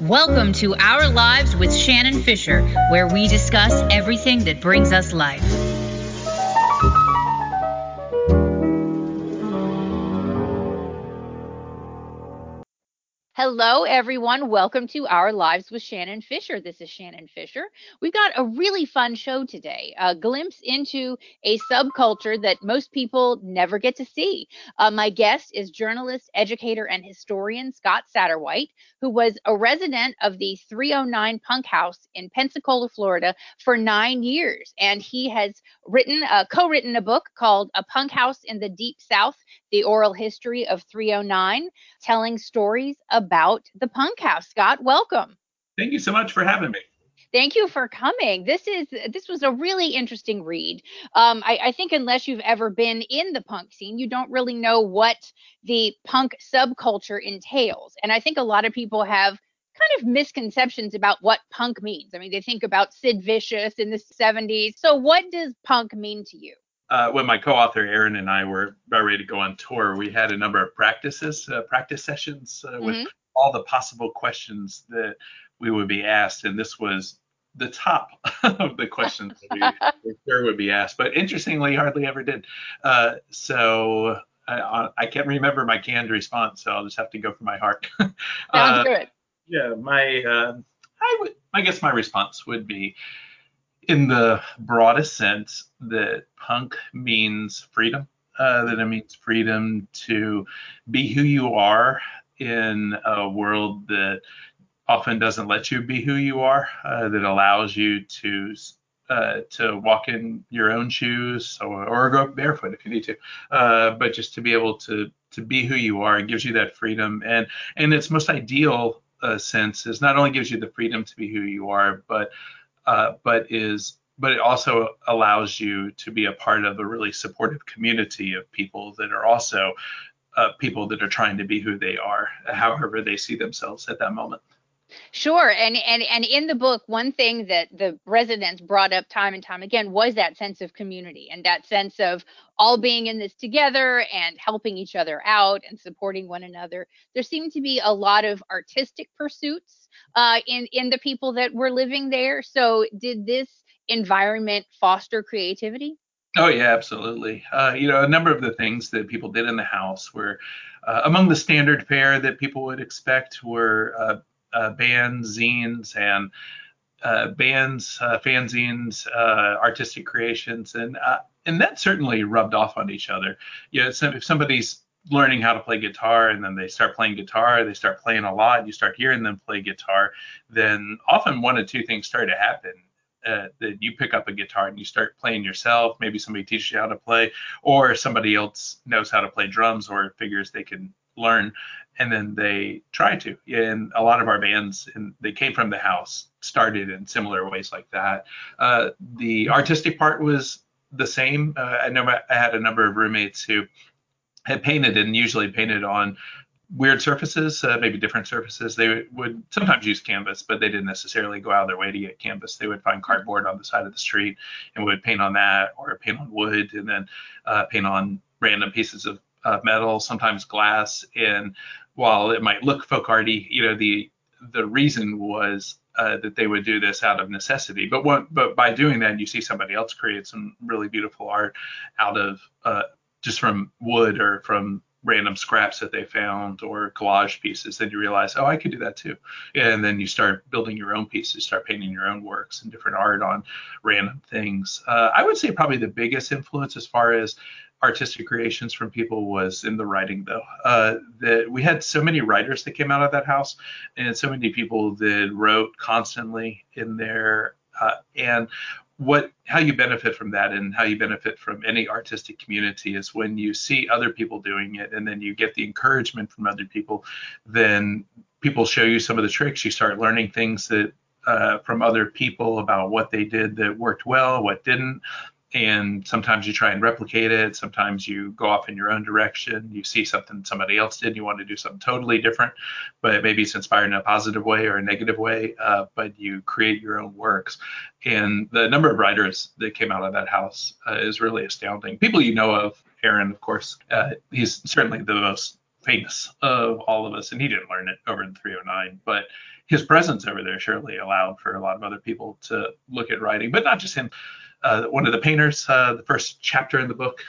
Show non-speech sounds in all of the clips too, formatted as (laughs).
Welcome to Our Lives with Shannon Fisher, where we discuss everything that brings us life. Hello, everyone. Welcome to Our Lives with Shannon Fisher. This is Shannon Fisher. We've got a really fun show today, a glimpse into a subculture that most people never get to see. Uh, my guest is journalist, educator, and historian Scott Satterwhite, who was a resident of the 309 Punk House in Pensacola, Florida for nine years. And he has written, uh, co-written a book called A Punk House in the Deep South, The Oral History of 309, telling stories about the Punk House. Scott, welcome. Thank you so much for having me. Thank you for coming. This is this was a really interesting read. Um, I, I, think unless you've ever been in the punk scene, you don't really know what the punk subculture entails. And I think a lot of people have kind of misconceptions about what punk means. I mean, they think about Sid Vicious in the 70s. So, what does punk mean to you? Uh, when my co-author Aaron and I were about ready to go on tour, we had a number of practices, uh, practice sessions uh, with mm-hmm all the possible questions that we would be asked, and this was the top (laughs) of the questions that (laughs) we sure would be asked. But interestingly, hardly ever did. Uh, so I, I, can't remember my canned response, so I'll just have to go for my heart. (laughs) Sounds uh, good. Yeah, my uh, I would I guess my response would be in the broadest sense that punk means freedom. Uh, that it means freedom to be who you are in a world that often doesn't let you be who you are, uh, that allows you to uh, to walk in your own shoes or, or go barefoot if you need to, uh, but just to be able to to be who you are, it gives you that freedom, and in its most ideal uh, sense is not only gives you the freedom to be who you are, but uh, but is but it also allows you to be a part of a really supportive community of people that are also uh, people that are trying to be who they are, however they see themselves at that moment. Sure, and and and in the book, one thing that the residents brought up time and time again was that sense of community and that sense of all being in this together and helping each other out and supporting one another. There seemed to be a lot of artistic pursuits uh, in in the people that were living there. So, did this environment foster creativity? Oh yeah, absolutely. Uh, you know, a number of the things that people did in the house were uh, among the standard fare that people would expect were uh, uh bands, zines, and uh, bands, uh, fanzines, artistic creations, and and that certainly rubbed off on each other. You know, if somebody's learning how to play guitar and then they start playing guitar, they start playing a lot, you start hearing them play guitar, then often one of two things start to happen uh, that you pick up a guitar and you start playing yourself. Maybe somebody teaches you how to play, or somebody else knows how to play drums or figures they can learn, and then they try to. And a lot of our bands, and they came from the house, started in similar ways like that. Uh, the artistic part was the same. Uh, I know I had a number of roommates who had painted and usually painted on weird surfaces, uh, maybe different surfaces. They would sometimes use canvas, but they didn't necessarily go out of their way to get canvas. They would find cardboard on the side of the street and would paint on that, or paint on wood, and then uh, paint on random pieces of uh, metal, sometimes glass. And while it might look folk arty, you know, the the reason was uh, that they would do this out of necessity. But what, but by doing that, you see somebody else create some really beautiful art out of uh, just from wood or from random scraps that they found or collage pieces, then you realize, oh, I could do that too. And then you start building your own pieces, start painting your own works and different art on random things. Uh, I would say probably the biggest influence as far as artistic creations from people was in the writing though uh, that we had so many writers that came out of that house and so many people that wrote constantly in there uh, and what how you benefit from that and how you benefit from any artistic community is when you see other people doing it and then you get the encouragement from other people then people show you some of the tricks. You start learning things that uh, from other people about what they did that worked well what didn't and sometimes you try and replicate it. Sometimes you go off in your own direction. You see something somebody else did you want to do something totally different but maybe it's inspired in a positive way or a negative way uh, but you create your own works. And the number of writers that came out of that house uh, is really astounding. People you know of aaron of course uh, he's certainly the most famous of all of us, and he didn't learn it over in 309, but his presence over there surely allowed for a lot of other people to look at writing, but not just him. Uh, one of the painters, uh, the first chapter in the book,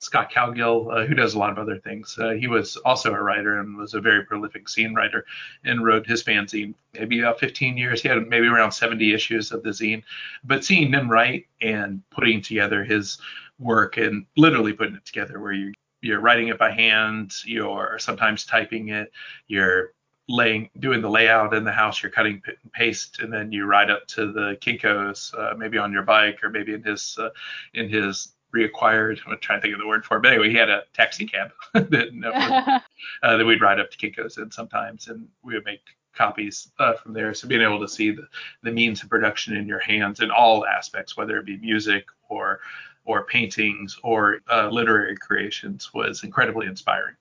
Scott Cowgill, uh, who does a lot of other things. Uh, he was also a writer and was a very prolific zine writer and wrote his fanzine maybe about 15 years. He had maybe around 70 issues of the zine. But seeing him write and putting together his work and literally putting it together where you you're writing it by hand, you're sometimes typing it, you're laying doing the layout in the house you're cutting and paste and then you ride up to the kinkos uh, maybe on your bike or maybe in his uh, in his reacquired. I'm trying to think of the word for it, but anyway, he had a taxi cab (laughs) that, (laughs) uh, that we'd ride up to Kinko's in sometimes, and we would make copies uh, from there. So being able to see the, the means of production in your hands in all aspects, whether it be music or or paintings or uh, literary creations, was incredibly inspiring.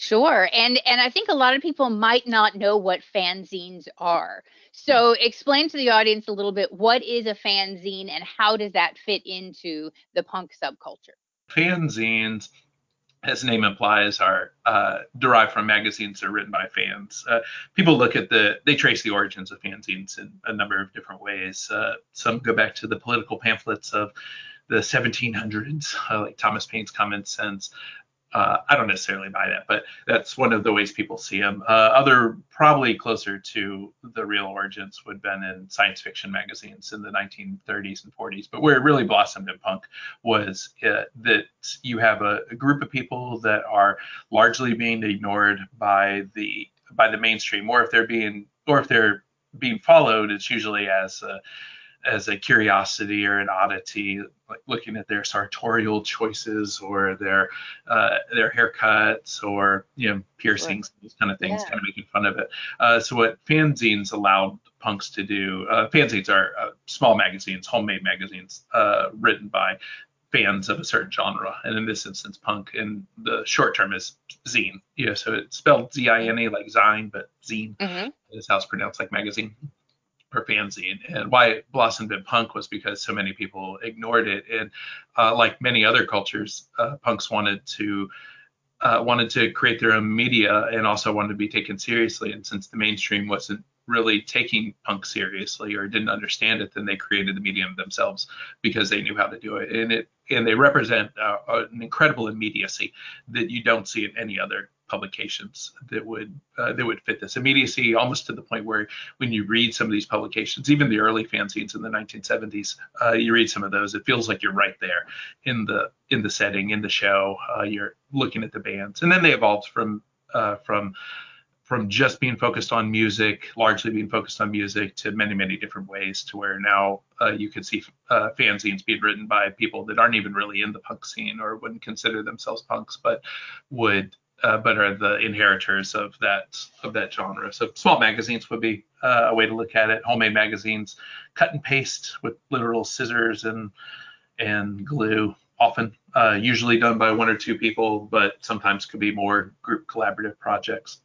Sure. And and I think a lot of people might not know what fanzines are. So explain to the audience a little bit what is a fanzine and how does that fit into the punk subculture? Fanzines as the name implies, are uh, derived from magazines that are written by fans. Uh, people look at the, they trace the origins of fanzines in a number of different ways. Uh, some go back to the political pamphlets of the 1700s, uh, like Thomas Paine's Common Sense. Uh, I don't necessarily buy that, but that's one of the ways people see them. Uh, other, probably closer to the real origins, would have been in science fiction magazines in the 1930s and 40s. But where it really blossomed in punk was uh, that you have a, a, group of people that are largely being ignored by the by the mainstream, or if they're being or if they're being followed, it's usually as as a curiosity or an oddity, like looking at their sartorial choices or their uh, their haircuts or you know piercings, right. these kind of things, yeah. kind of making fun of it. Uh, so what fanzines allowed punks to do, uh, fanzines are uh, small magazines, homemade magazines, uh, written by fans of a certain genre, and in this instance, punk. And the short term is zine. Yeah, so it's spelled Z-I-N-E like zine, but zine mm-hmm. is how it's pronounced, like magazine or fanzine. And why it blossomed in punk was because so many people ignored it. And uh, like many other cultures, uh, punks wanted to uh, wanted to create their own media and also wanted to be taken seriously. And since the mainstream wasn't really taking punk seriously or didn't understand it, then they created the medium themselves because they knew how to do it. And it and they represent uh, an incredible immediacy that you don't see in any other publications that would uh, that would fit this immediacy almost to the point where when you read some of these publications even the early fanzines in the 1970s uh, you read some of those it feels like you're right there in the in the setting in the show uh, you're looking at the bands. And then they evolved from uh, from from just being focused on music, largely being focused on music, to many, many different ways, to where now uh, you can see uh, fanzines being written by people that aren't even really in the punk scene or wouldn't consider themselves punks, but would uh, but are the inheritors of that of that genre. So small magazines would be uh, a way to look at it. Homemade magazines, cut and paste with literal scissors and and glue. Often, uh, usually done by one or two people, but sometimes could be more group collaborative projects.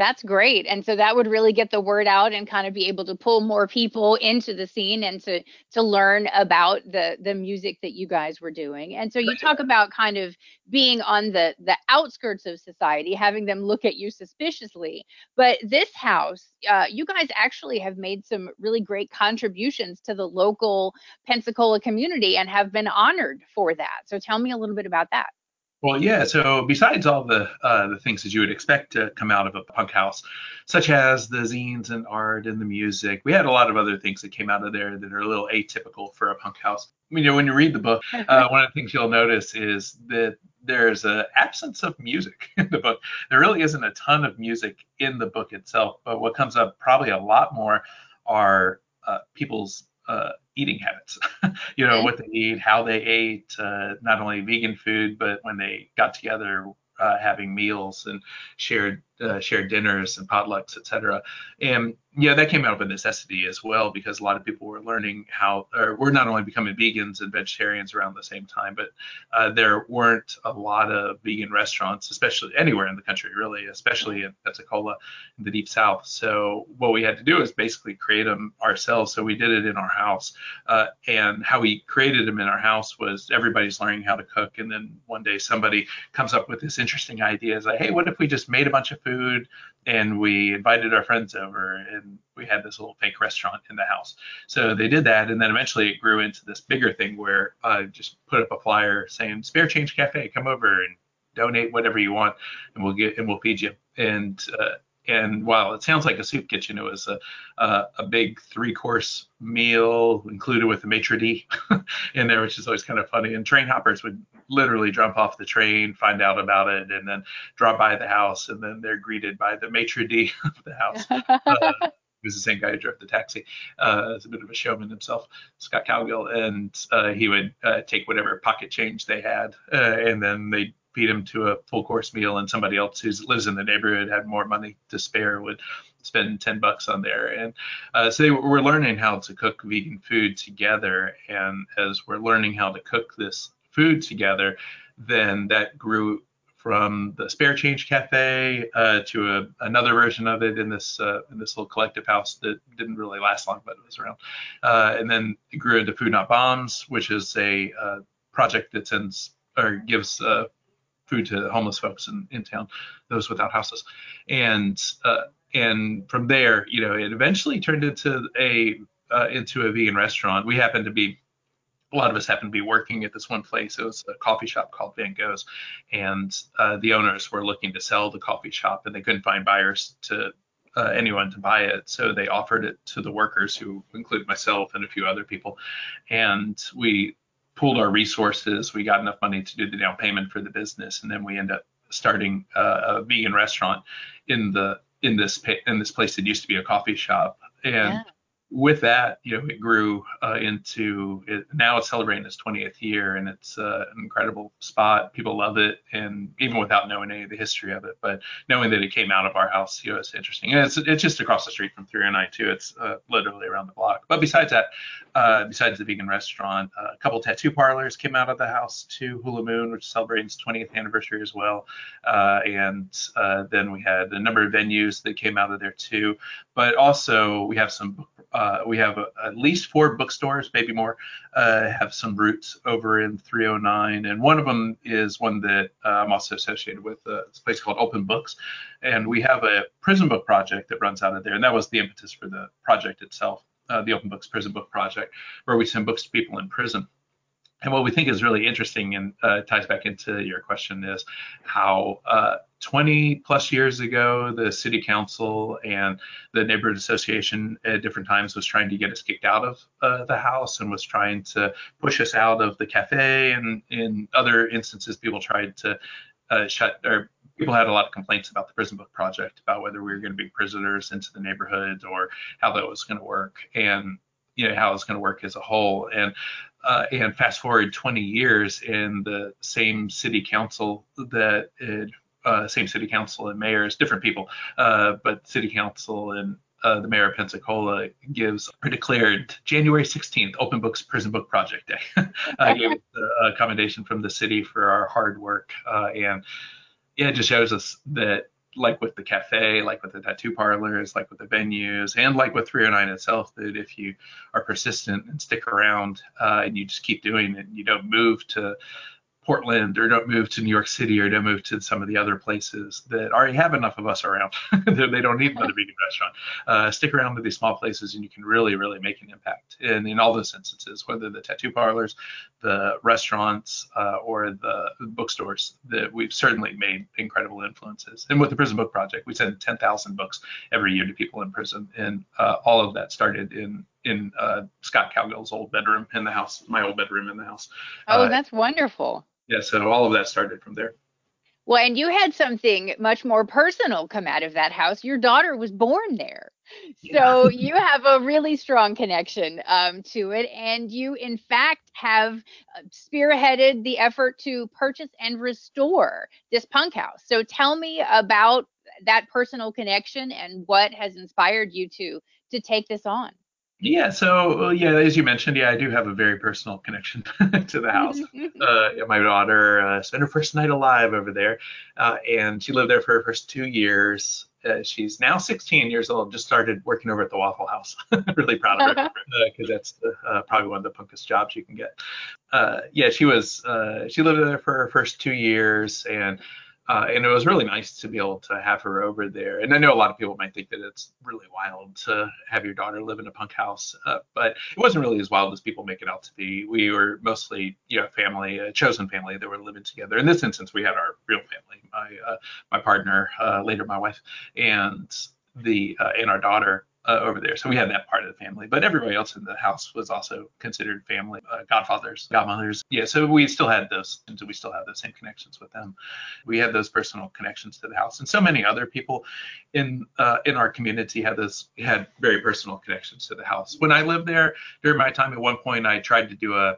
That's great. And so that would really get the word out and kind of be able to pull more people into the scene and to to learn about the the music that you guys were doing. And so you talk about kind of being on the the outskirts of society, having them look at you suspiciously. But this house, uh, you guys actually have made some really great contributions to the local Pensacola community and have been honored for that. So tell me a little bit about that. Well, yeah. So besides all the uh, the things that you would expect to come out of a punk house, such as the zines and art and the music, we had a lot of other things that came out of there that are a little atypical for a punk house. You know, when you read the book, uh, one of the things you'll notice is that there's an absence of music (laughs) in the book. There really isn't a ton of music in the book itself, but what comes up probably a lot more are uh, people's uh, eating habits. (laughs) you know, what they eat, how they ate, uh, not only vegan food, but when they got together, uh, having meals and shared uh, shared dinners and potlucks, etc. And yeah, that came out of a necessity as well because a lot of people were learning how, or we're not only becoming vegans and vegetarians around the same time, but uh, there weren't a lot of vegan restaurants, especially anywhere in the country, really, especially in Pensacola in the deep south. So what we had to do is basically create them ourselves. So we did it in our house, uh, and how we created them in our house was everybody's learning how to cook, and then one day somebody comes up with this interesting idea, like, hey, what if we just made a bunch of food and we invited our friends over and we had this little fake restaurant in the house. So they did that, and then eventually it grew into this bigger thing where I just put up a flyer saying Spare Change Cafe, come over and donate whatever you want, and we'll get and we'll feed you. And uh, and while it sounds like a soup kitchen, it was a a, a big three course meal included with a maitre d (laughs) in there, which is always kind of funny. And train hoppers would literally jump off the train, find out about it, and then drop by the house, and then they're greeted by the maitre d (laughs) of the house. (laughs) Uh, he was the same guy who drove the taxi. Uh, as a bit of a showman himself, Scott Cowgill, and uh, he would uh, take whatever pocket change they had, uh, and then they feed him to a full course meal, and somebody else who lives in the neighborhood had more money to spare would spend 10 bucks on there. And uh, so we're learning how to cook vegan food together. And as we're learning how to cook this food together, then that grew from the Spare Change Cafe uh, to a, another version of it in this uh, in this little collective house that didn't really last long, but it was around. Uh, and then it grew into Food Not Bombs, which is a uh, project that sends or gives uh, food to homeless folks in, in town, those without houses. And uh, and from there, you know, it eventually turned into a into a vegan restaurant. We happened to be a lot of us happened to be working at this one place. It was a coffee shop called Van Gogh's, and uh, the owners were looking to sell the coffee shop, and they couldn't find buyers to uh, anyone to buy it. So they offered it to the workers, who include myself and a few other people, and we pooled our resources. We got enough money to do the down payment for the business, and then we end up starting uh, a vegan restaurant in the in this in this place that used to be a coffee shop, and. Yeah with that, you know, it grew uh, into it, now it's celebrating its 20th year, and it's uh, an incredible spot. People love it, and even without knowing any of the history of it, but knowing that it came out of our house, you know, it's interesting. And it's it's just across the street from 309 too. It's uh, literally around the block. But besides that, uh, besides the vegan restaurant, uh, a couple tattoo parlors came out of the house too. Hula Moon, which celebrates its 20th anniversary as well, uh, and then we had a number of venues that came out of there too. But also we have some uh, we have a, at least four bookstores, maybe more, uh, have some roots over in 309, and one of them is one that uh, I'm also associated with. Uh, it's a place called Open Books, and we have a prison book project that runs out of there, and that was the impetus for the project itself, uh, the Open Books Prison Book Project, where we send books to people in prison. And what we think is really interesting and uh, ties back into your question is how uh, 20 plus years ago, the city council and the neighborhood association at different times was trying to get us kicked out of uh, the house and was trying to push us out of the cafe. And in other instances, people tried to uh, shut or people had a lot of complaints about the prison book project about whether we were going to be prisoners into the neighborhood or how that was going to work. And you know how it's going to work as a whole and uh, and fast forward 20 years in the same city council that it, uh, same city council and mayors different people uh, but city council and uh, the mayor of Pensacola gives or declared January 16th Open Books Prison Book Project Day. (laughs) I gave (laughs) a commendation from the city for our hard work, uh, and yeah, it just shows us that like with the cafe, like with the tattoo parlors, like with the venues, and like with 309 itself, that if you are persistent and stick around uh, and you just keep doing it, you don't move to Portland or don't move to New York City or don't move to some of the other places that already have enough of us around. (laughs) they don't need another vegan restaurant. Uh, stick around to these small places and you can really, really make an impact. And in all those instances, whether the tattoo parlors, the restaurants, uh, or the bookstores, that we've certainly made incredible influences. And with the Prison Book Project, we send 10,000 books every year to people in prison. And uh, all of that started in in uh, Scott Cowgill's old bedroom in the house, my old bedroom in the house. Oh, uh, that's wonderful. Yeah, so all of that started from there. Well, and you had something much more personal come out of that house. Your daughter was born there. So yeah. you have a really strong connection um, to it. And you, in fact, have uh, spearheaded the effort to purchase and restore this punk house. So tell me about that personal connection and what has inspired you to to take this on. Yeah, so yeah, as you mentioned, yeah, I do have a very personal connection (laughs) to the house. (laughs) uh, my daughter uh, spent her first night alive over there, uh, and she lived there for her first two years. Uh, she's now 16 years old. Just started working over at the Waffle House. (laughs) really proud of her because uh, that's uh, probably one of the punkest jobs you can get. yeah, she was. she lived there for her first two years, and uh, and it was really nice to be able to have her over there. And I know a lot of people might think that it's really wild to have your daughter live in a punk house, uh, but it wasn't really as wild as people make it out to be. We were mostly, you know, family, a chosen family that were living together. In this instance, we had our real family, my uh, my partner, uh, later my wife, and the uh, and our daughter uh, over there. So we had that part of the family, but everybody else in the house was also considered family, uh, godfathers, godmothers. Yeah, so we still had those, and we still have those same connections with them. We had those personal connections to the house, and so many other people in uh, in our community had this had very personal connections to the house. When I lived there during my time, at one point I tried to do a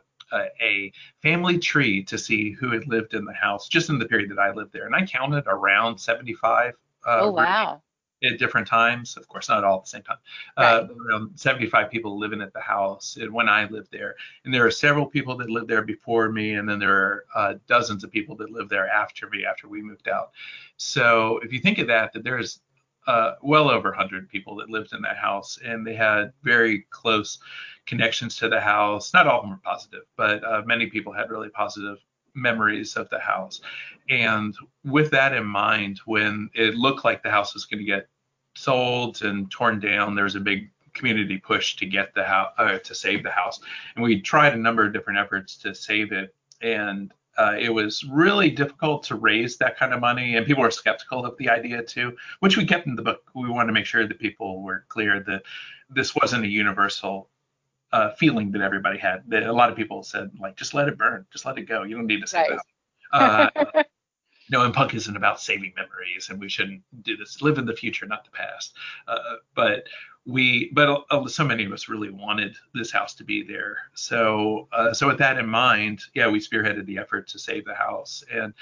a, family tree to see who had lived in the house just in the period that I lived there. And I counted around 75. Uh, oh, wow at different times. Of course, not all at the same time. Uh, right. Uh, around 75 people living at the house when I lived there. And there are several people that lived there before me, and then there are uh, dozens of people that lived there after me after we moved out. So if you think of that, that there's uh, well over 100 people that lived in that house, and they had very close connections to the house. Not all of them were positive, but uh, many people had really positive memories of the house. And with that in mind, when it looked like the house was going to get sold and torn down, there was a big community push to get the house uh, to save the house. And we tried a number of different efforts to save it. And uh, it was really difficult to raise that kind of money, and people were skeptical of the idea too, which we kept in the book. We wanted to make sure that people were clear that this wasn't a universal uh, feeling that everybody had. That a lot of people said, like, just let it burn, just let it go. You don't need to save right. it. Uh, no, and punk isn't about saving memories, and we shouldn't do this. Live in the future, not the past. Uh, but we, but uh, so many of us really wanted this house to be there. So, uh, so with that in mind, yeah, we spearheaded the effort to save the house, and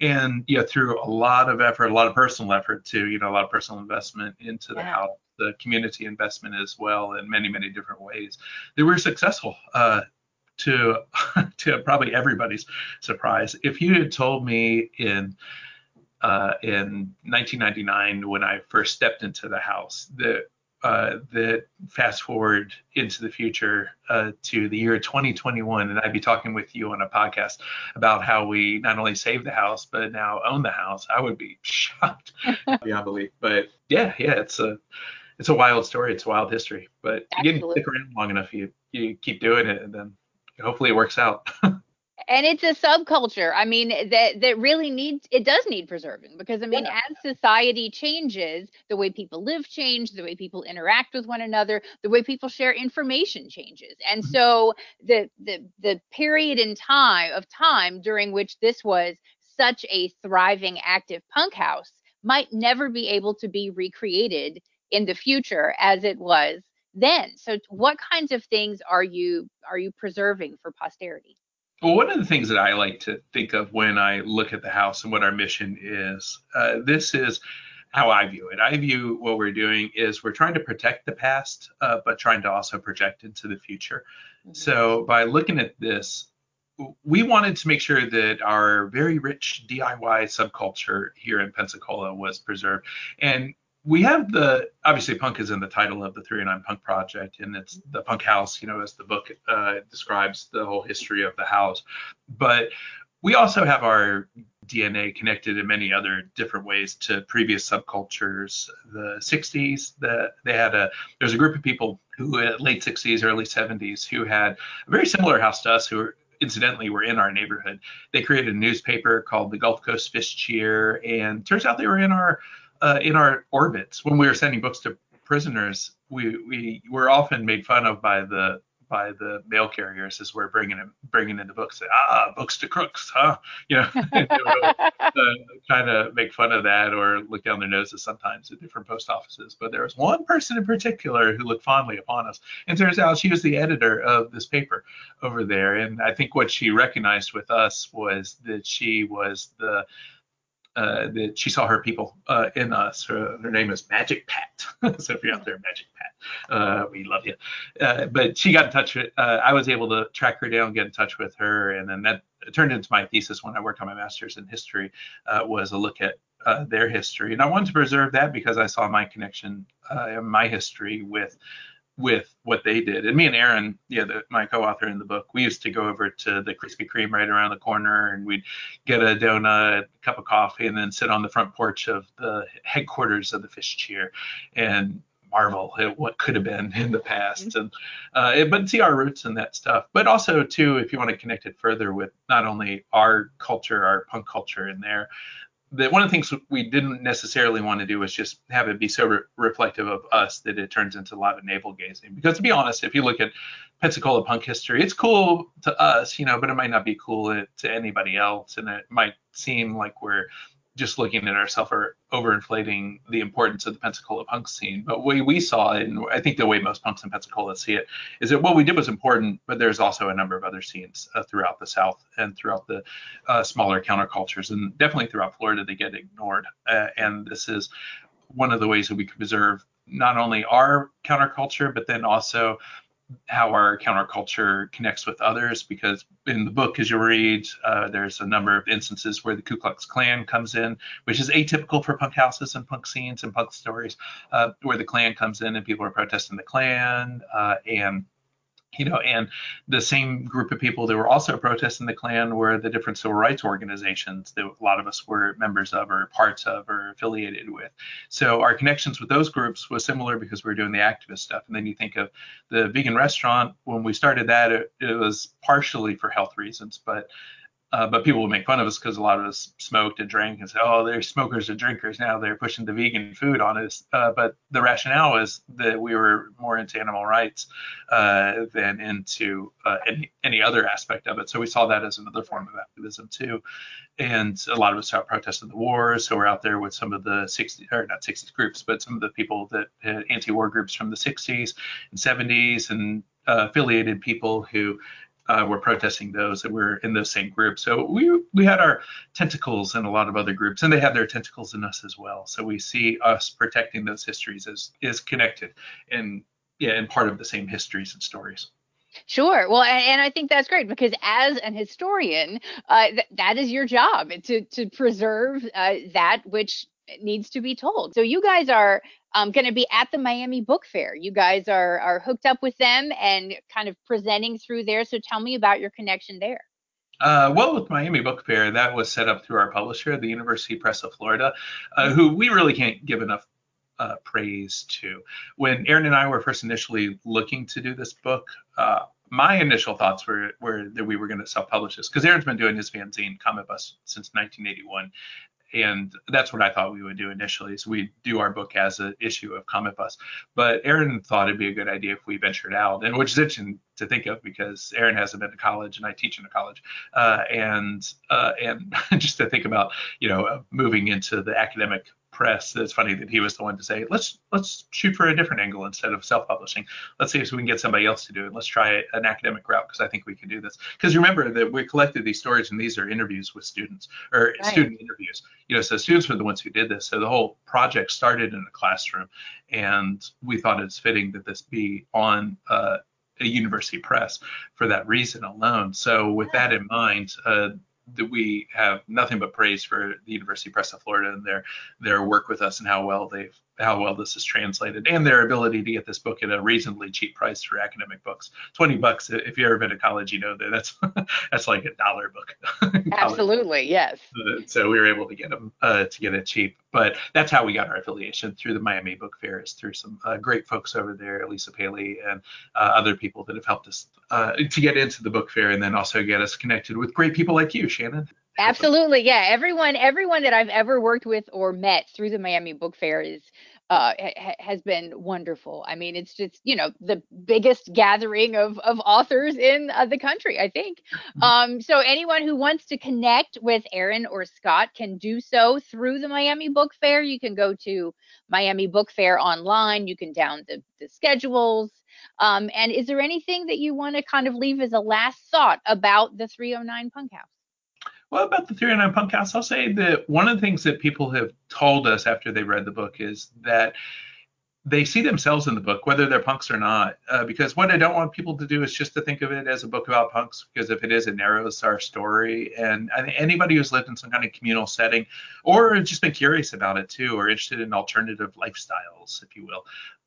and yeah, through a lot of effort, a lot of personal effort too, you know, a lot of personal investment into the house the community investment as well in many, many different ways. They were successful. Uh, to (laughs) to probably everybody's surprise, if you had told me in uh, in 1999 when I first stepped into the house that uh, that fast forward into the future uh, to the year 2021, and I'd be talking with you on a podcast about how we not only saved the house but now own the house. I would be (laughs) shocked (laughs) beyond belief. But yeah, yeah, it's a it's a wild story. It's a wild history. But again, you stick around long enough, you you keep doing it, and then hopefully it works out. (laughs) and it's a subculture i mean that that really needs it does need preserving because i mean yeah. as society changes the way people live change the way people interact with one another the way people share information changes and mm-hmm. so the the the period in time of time during which this was such a thriving active punk house might never be able to be recreated in the future as it was then so what kinds of things are you are you preserving for posterity well one of the things that i like to think of when i look at the house and what our mission is uh, this is how i view it i view what we're doing is we're trying to protect the past uh, but trying to also project into the future mm-hmm. so by looking at this we wanted to make sure that our very rich DIY subculture here in Pensacola was preserved. And we have the obviously punk is in the title of the 309 punk project and it's the punk house you know as the book uh, describes the whole history of the house. But we also have our dna connected in many other different ways to previous subcultures. The 60s that they had a there's a group of people who uh, late 60s early 70s who had a very similar house to us who were incidentally were in our neighborhood. They created a newspaper called the gulf coast fish cheer and turns out they were in our uh, in our orbits when we were sending books to prisoners, we we were often made fun of by the by the mail carriers as we're bringing in bringing in the books. Ah, books to crooks, huh? (laughs) You know, (laughs) uh, trying to make fun of that or look down their noses sometimes at different post offices. But there was one person in particular who looked fondly upon us, and turns out she was the editor of this paper over there. And I think what she recognized with us was that she was the uh, that she saw her people uh, in us. Her, her, name is Magic Pat. (laughs) so if you're out there, Magic Pat, uh, we love you. Uh, but she got in touch with. Uh, I was able to track her down, get in touch with her, and then that turned into my thesis when I worked on my master's in history. Uh, was a look at their history, and I wanted to preserve that because I saw my connection my history with with what they did. And me and Aaron, yeah, the, my co-author in the book, we used to go over to the Krispy Kreme right around the corner, and we'd get a donut, a cup of coffee, and then sit on the front porch of the headquarters of the Fish Cheer and marvel at what could have been in the past. Mm-hmm. And uh, but see our roots and that stuff. But also too, if you want to connect it further with not only our culture, our punk culture in there, one of the things we didn't necessarily want to do was just have it be so re- reflective of us that it turns into a lot of navel gazing. Because to be honest, if you look at Pensacola punk history, it's cool to us, you know, but it might not be cool to anybody else, and it might seem like we're just looking at ourselves or overinflating the importance of the Pensacola punk scene. But way we saw it, and I think the way most punks in Pensacola see it, is that what we did was important, but there's also a number of other scenes uh, throughout the South and throughout the uh, smaller countercultures, and definitely throughout Florida, they get ignored. Uh, and this is one of the ways that we can preserve not only our counterculture, but then also how our counterculture connects with others because in the book as you read uh, there's a number of instances where the ku klux klan comes in which is atypical for punk houses and punk scenes and punk stories uh, where the klan comes in and people are protesting the klan uh, and you know, and the same group of people that were also protesting the Klan were the different civil rights organizations that a lot of us were members of or parts of or affiliated with. So our connections with those groups was similar because we were doing the activist stuff. And then you think of the vegan restaurant, when we started that, it, it was partially for health reasons, but uh, but people would make fun of us because a lot of us smoked and drank and say, oh, they're smokers and drinkers now. They're pushing the vegan food on us. Uh, but the rationale is that we were more into animal rights uh, than into uh, any, any other aspect of it. So we saw that as another form of activism too. And a lot of us out protesting the war. So we're out there with some of the 60s, or not 60s groups, but some of the people that anti-war groups from the 60s and 70s and uh, affiliated people who uh, were protesting those that were in those same groups. So we we had our tentacles in a lot of other groups, and they had their tentacles in us as well. So we see us protecting those histories as is connected and yeah, and part of the same histories and stories. Sure. Well, and, and, I think that's great because as an historian, uh, th- that is your job to to preserve uh, that which needs to be told. So you guys are um, going to be at the Miami Book Fair. You guys are are hooked up with them and kind of presenting through there. So tell me about your connection there. Uh, well, with Miami Book Fair, that was set up through our publisher, the University Press of Florida, uh, who we really can't give enough uh, praise to. When Aaron and I were first initially looking to do this book, uh, my initial thoughts were, were that we were going to self-publish this because Aaron's been doing his fanzine Cometbus since 1981, and that's what I thought we would do initially. Is we do our book as an issue of Cometbus, but Aaron thought it'd be a good idea if we ventured out, and which is interesting to think of because Aaron hasn't been to college and I teach in a college, uh, and uh, and (laughs) just to think about you know moving into the academic press. It's funny that he was the one to say, let's let's shoot for a different angle instead of self-publishing. Let's see if we can get somebody else to do it. Let's try an academic route because I think we can do this. Because remember that we collected these stories and these are interviews with students or right. student interviews. You know, so students were the ones who did this. So the whole project started in a classroom, and we thought it's fitting that this be on. Uh, a university press for that reason alone. So with that in mind, uh, that we have nothing but praise for the University Press of Florida and their their work with us and how well they've how well this is translated and their ability to get this book at a reasonably cheap price for academic books. 20 bucks if you've ever been to college, you know that that's (laughs) that's like a dollar book. (laughs) Absolutely, yes. Uh, so we were able to get them uh, to get it cheap, but that's how we got our affiliation through the Miami Book Fair is through some uh, great folks over there, Lisa Paley and uh, other people that have helped us uh, to get into the book fair and then also get us connected with great people like you, Shannon. Absolutely, yeah. Everyone, everyone that I've ever worked with or met through the Miami Book Fair is uh, ha- has been wonderful. I mean, it's just you know the biggest gathering of of authors in uh, the country, I think. Mm-hmm. Um, so anyone who wants to connect with Aaron or Scott can do so through the Miami Book Fair. You can go to Miami Book Fair online. You can down the, the schedules. Um, and is there anything that you want to kind of leave as a last thought about the 309 Punk House? Well, about the 309 Punkhouse, I'll say that one of the things that people have told us after they read the book is that they see themselves in the book, whether they're punks or not. Uh, because what I don't want people to do is just to think of it as a book about punks, because if it is, it narrows our story. And I think anybody who's lived in some kind of communal setting, or just been curious about it too, or interested in alternative lifestyles, if you will,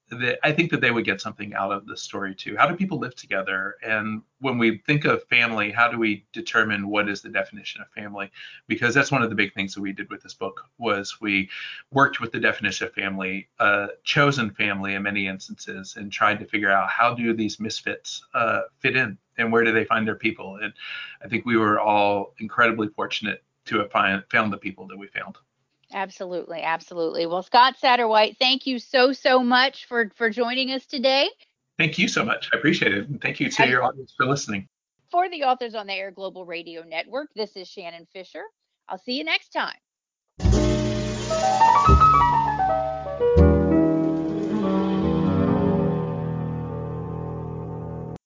that I think that they would get something out of the story too. How do people live together? And when we think of family, how do we determine what is the definition of family? Because that's one of the big things that we did with this book was we worked with the definition of family, uh, chosen family in many instances, and tried to figure out how do these misfits uh, fit in and where do they find their people? And I think we were all incredibly fortunate to have find, found the people that we found. Absolutely, absolutely. Well, Scott Satterwhite, thank you so so much for for joining us today. Thank you so much. I appreciate it. And thank you to your audience for listening. For the Authors on the Air Global Radio Network, this is Shannon Fisher. I'll see you next time.